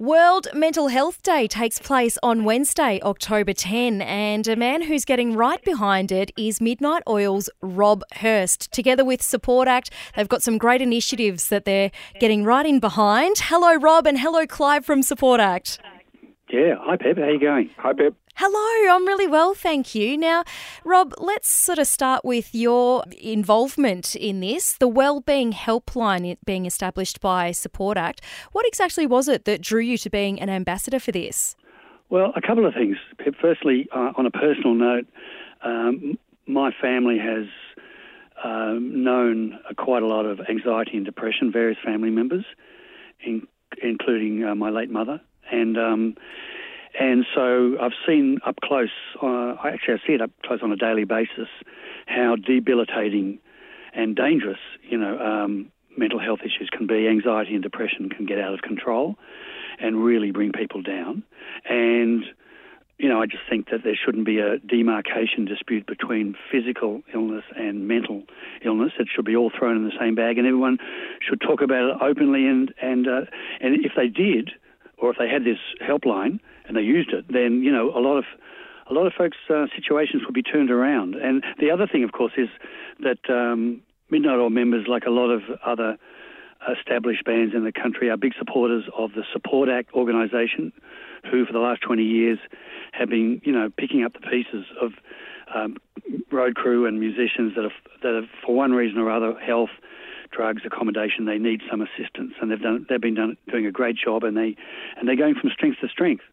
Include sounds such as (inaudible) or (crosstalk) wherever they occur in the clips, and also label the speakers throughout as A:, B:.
A: World Mental Health Day takes place on Wednesday, October 10, and a man who's getting right behind it is Midnight Oil's Rob Hirst. Together with Support Act, they've got some great initiatives that they're getting right in behind. Hello, Rob, and hello, Clive from Support Act.
B: Yeah, hi Pip, how you going?
C: Hi Pip.
A: Hello, I'm really well, thank you. Now, Rob, let's sort of start with your involvement in this, the Wellbeing Helpline being established by Support Act. What exactly was it that drew you to being an ambassador for this?
B: Well, a couple of things. Pip. Firstly, uh, on a personal note, um, my family has um, known quite a lot of anxiety and depression, various family members, in, including uh, my late mother. And um, and so I've seen up close, uh, actually, I see it up close on a daily basis, how debilitating and dangerous, you know, um, mental health issues can be. Anxiety and depression can get out of control and really bring people down. And, you know, I just think that there shouldn't be a demarcation dispute between physical illness and mental illness. It should be all thrown in the same bag, and everyone should talk about it openly. And and uh, and if they did, or if they had this helpline and they used it, then you know a lot of a lot of folks' uh, situations would be turned around. And the other thing, of course, is that um, Midnight Oil members, like a lot of other established bands in the country, are big supporters of the Support Act organisation, who for the last 20 years have been, you know, picking up the pieces of um, road crew and musicians that have, that have, for one reason or other, health, drugs, accommodation, they need some assistance, and they've done they've been done, doing a great job, and they and they're going from strength to strength.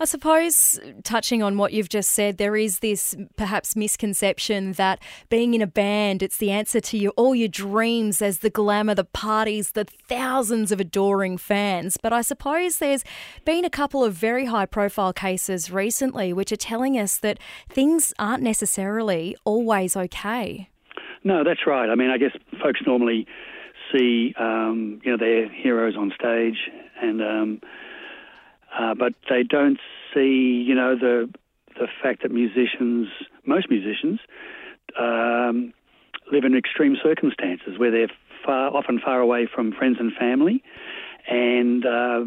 A: I suppose, touching on what you've just said, there is this perhaps misconception that being in a band, it's the answer to your, all your dreams. There's the glamour, the parties, the thousands of adoring fans. But I suppose there's been a couple of very high profile cases recently which are telling us that things aren't necessarily always okay.
B: No, that's right. I mean, I guess folks normally see, um, you know, their heroes on stage, and um, uh, but they don't see, you know, the the fact that musicians, most musicians, um, live in extreme circumstances where they're far, often far away from friends and family, and uh,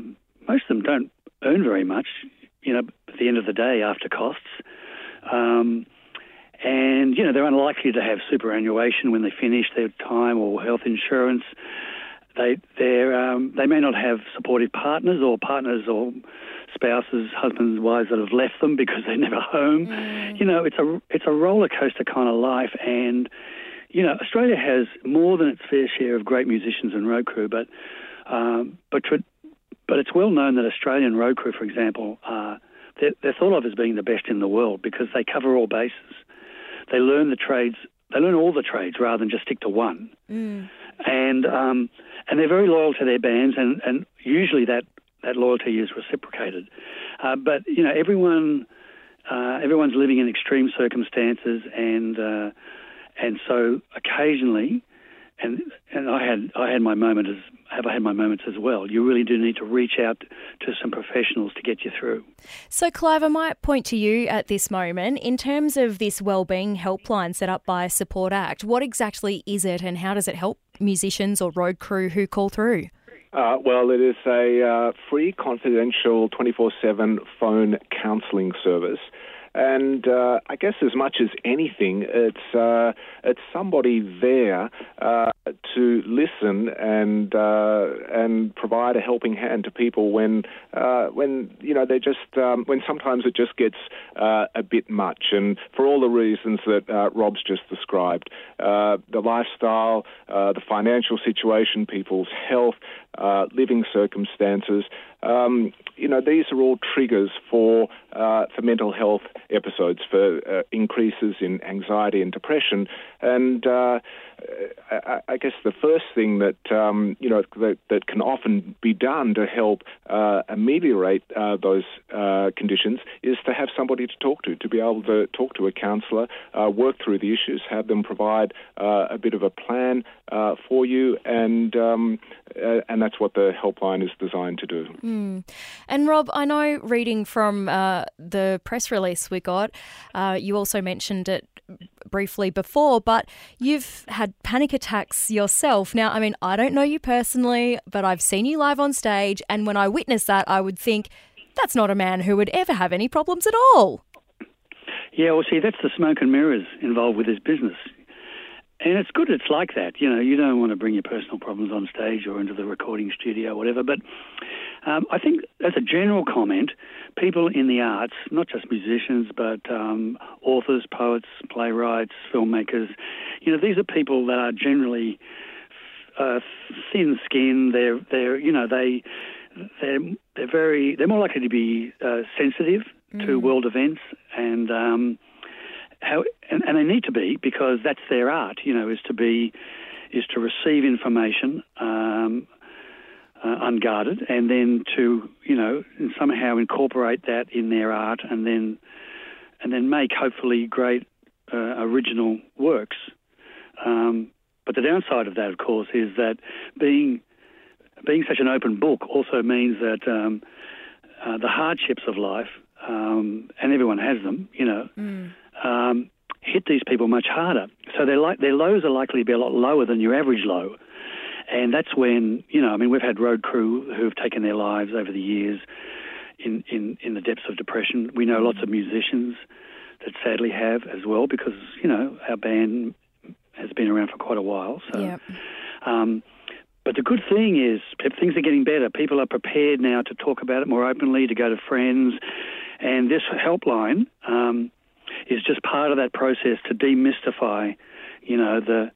B: most of them don't earn very much, you know, at the end of the day after costs. Um, and you know they're unlikely to have superannuation when they finish their time or health insurance. They they um, they may not have supportive partners or partners or spouses, husbands, wives that have left them because they're never home. Mm. You know, it's a it's a roller coaster kind of life, and you know Australia has more than its fair share of great musicians and road crew, but um, but but it's well known that Australian road crew, for example, they're, they're thought of as being the best in the world because they cover all bases. They learn the trades. They learn all the trades rather than just stick to one. Mm. And um, and they're very loyal to their bands, and, and usually that, that loyalty is reciprocated. Uh, but you know, everyone uh, everyone's living in extreme circumstances, and uh, and so occasionally, and and I had I had my moment as have I had my moments as well. You really do need to reach out to some professionals to get you through.
A: So, Clive, I might point to you at this moment in terms of this wellbeing helpline set up by Support Act. What exactly is it, and how does it help musicians or road crew who call through?
C: Uh, well, it is a uh, free, confidential, 24 7 phone counselling service. And uh, I guess as much as anything, it's uh, it's somebody there uh, to listen and uh, and provide a helping hand to people when uh, when you know they just um, when sometimes it just gets uh, a bit much, and for all the reasons that Rob's just described, the lifestyle, the financial situation, people's health, living circumstances. Um, you know, these are all triggers for uh, for mental health episodes, for uh, increases in anxiety and depression, and uh, I, I, guess the first thing that um, you know that, that, can often be done to help uh, ameliorate uh, those uh, conditions is to have somebody to talk to, to be able to talk to a counsellor, work through the issues, have them provide a bit of a plan for you, and um, and that's what the helpline is designed to do.
A: Mm. And Rob, I know reading from uh, the press release we got, uh, you also mentioned it briefly before, but you've had panic attacks yourself. Now, I mean, I don't know you personally, but I've seen you live on stage, and when I witness that, I would think that's not a man who would ever have any problems at all.
B: Yeah, well, see, that's the smoke and mirrors involved with this business. And it's good it's like that. You know, you don't want to bring your personal problems on stage or into the recording studio or whatever. But um, I think, as a general comment, people in the arts, not just musicians, but um, authors, poets, playwrights, filmmakers, you know, these are people that are generally uh, thin-skinned. They're, they're, you know, they, they're, they're very, they're more likely to be uh, sensitive mm. to world events and. Um, how, and, and they need to be because that's their art. You know, is to be, is to receive information um, uh, unguarded, and then to you know somehow incorporate that in their art, and then and then make hopefully great uh, original works. Um, but the downside of that, of course, is that being being such an open book also means that um, uh, the hardships of life, um, and everyone has them, you know, mm um, hit these people much harder. So their, li- their lows are likely to be a lot lower than your average low. And that's when, you know, I mean, we've had road crew who've taken their lives over the years in, in, in the depths of depression. We know lots of musicians that sadly have as well because, you know, our band has been around for quite a while. So,
A: yep.
B: um, but the good thing is things are getting better. People are prepared now to talk about it more openly, to go to friends. And this helpline um, is just part of that process to demystify, you know, the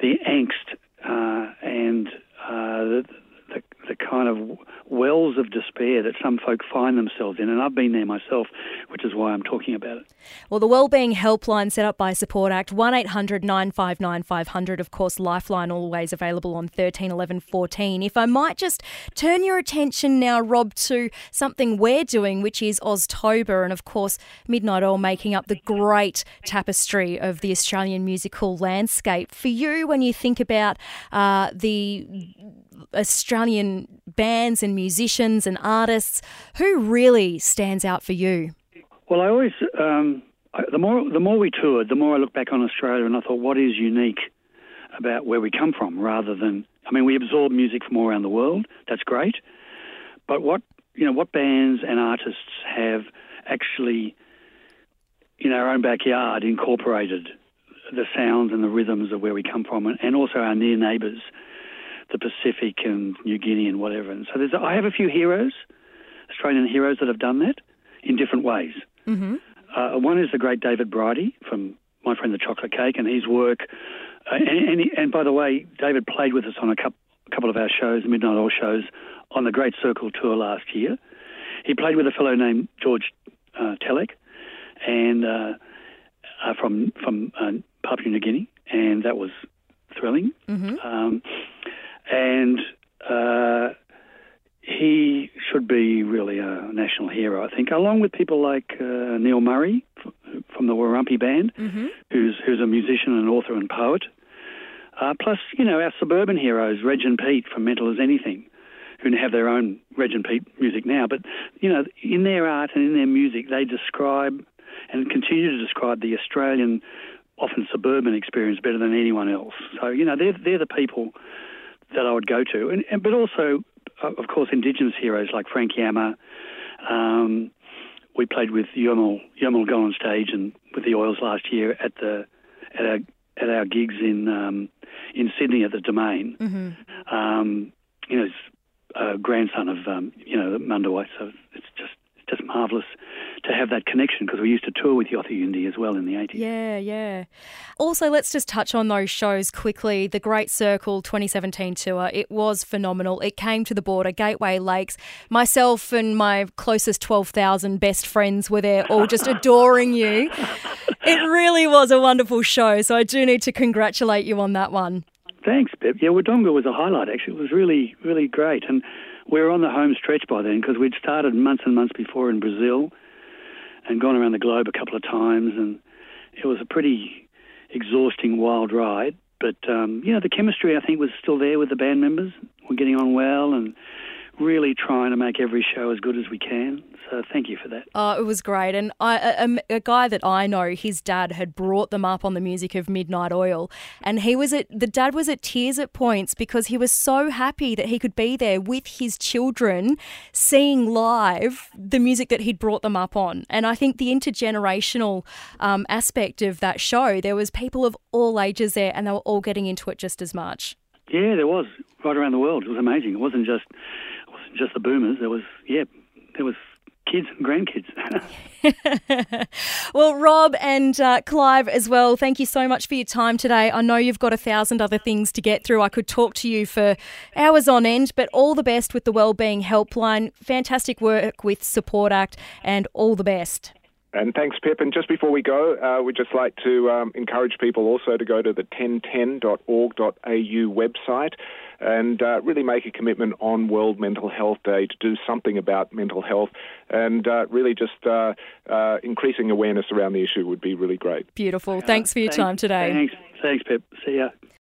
B: the angst and uh, the, the, kind of wells of despair that some folk find themselves in. And I've been there myself, which is why I'm talking about it.
A: Well, the Wellbeing Helpline set up by Support Act, 800 959 500. Of course, Lifeline always available on 13 11 14. If I might just turn your attention now, Rob, to something we're doing, which is Oztober. And of course, Midnight Oil making up the great tapestry of the Australian musical landscape. For you, when you think about uh, the Australian bands and musicians and artists, who really stands out for you?
B: Well, I always um, the more the more we toured, the more I look back on Australia and I thought, what is unique about where we come from, rather than I mean, we absorb music from all around the world. That's great, but what you know, what bands and artists have actually in our own backyard incorporated the sounds and the rhythms of where we come from, and, and also our near neighbours the Pacific and New Guinea and whatever. And so there's, I have a few heroes, Australian heroes that have done that in different ways.
A: Mm-hmm.
B: Uh, one is the great David Bridie from My Friend the Chocolate Cake, and his work. Uh, and, and, and, by the way, David played with us on a couple, a couple of our shows, Midnight Oil shows, on the Great Circle tour last year. He played with a fellow named George uh, Telek, and uh, uh, from from uh, Papua New Guinea, and that was thrilling.
A: Mm-hmm.
B: Um, and uh, he should be really a national hero, I think, along with people like uh, Neil Murray from the Warumpi Band,
A: mm-hmm.
B: who's who's a musician and author and poet. Uh, plus, you know, our suburban heroes, Reg and Pete from Mental as Anything, who have their own Reg and Pete music now. But, you know, in their art and in their music, they describe and continue to describe the Australian, often suburban experience better than anyone else. So, you know, they're, they're the people that I would go to, and, and but also, uh, of course, Indigenous heroes like Frank Yamma. Um, we played with Yomel Yomel go on stage and with the Oils last year at the at our at our gigs in um, in Sydney at the Domain.
A: Mm-hmm.
B: Um, you know, he's a grandson of um, you know Mandawuy, so it's just just marvellous to have that connection because we used to tour with Yothu Yindi as well in the 80s.
A: Yeah, yeah. Also, let's just touch on those shows quickly. The Great Circle 2017 tour, it was phenomenal. It came to the border, Gateway Lakes. Myself and my closest 12,000 best friends were there, all just (laughs) adoring you. It really was a wonderful show, so I do need to congratulate you on that one.
B: Thanks, Pip. Yeah, Wodonga was a highlight, actually. It was really, really great. And we were on the home stretch by then because we'd started months and months before in Brazil and gone around the globe a couple of times, and it was a pretty exhausting, wild ride. But um, you know, the chemistry I think was still there with the band members. We're getting on well, and really trying to make every show as good as we can. So thank you for that.
A: Oh, it was great. And I, a, a, guy that I know, his dad had brought them up on the music of Midnight Oil, and he was at the dad was at tears at points because he was so happy that he could be there with his children, seeing live the music that he'd brought them up on. And I think the intergenerational um, aspect of that show, there was people of all ages there, and they were all getting into it just as much.
B: Yeah, there was right around the world. It was amazing. It wasn't just just the boomers. There was yeah, there was kids and grandkids. (laughs)
A: well, Rob and uh, Clive as well, thank you so much for your time today. I know you've got a thousand other things to get through. I could talk to you for hours on end, but all the best with the Wellbeing Helpline. Fantastic work with Support Act and all the best.
C: And thanks, Pip. And just before we go, uh, we'd just like to um, encourage people also to go to the 1010.org.au website and uh, really make a commitment on World Mental Health Day to do something about mental health and uh, really just uh, uh, increasing awareness around the issue would be really great.
A: Beautiful. Thanks for your
B: thanks,
A: time today.
B: Thanks, thanks, Pip. See ya.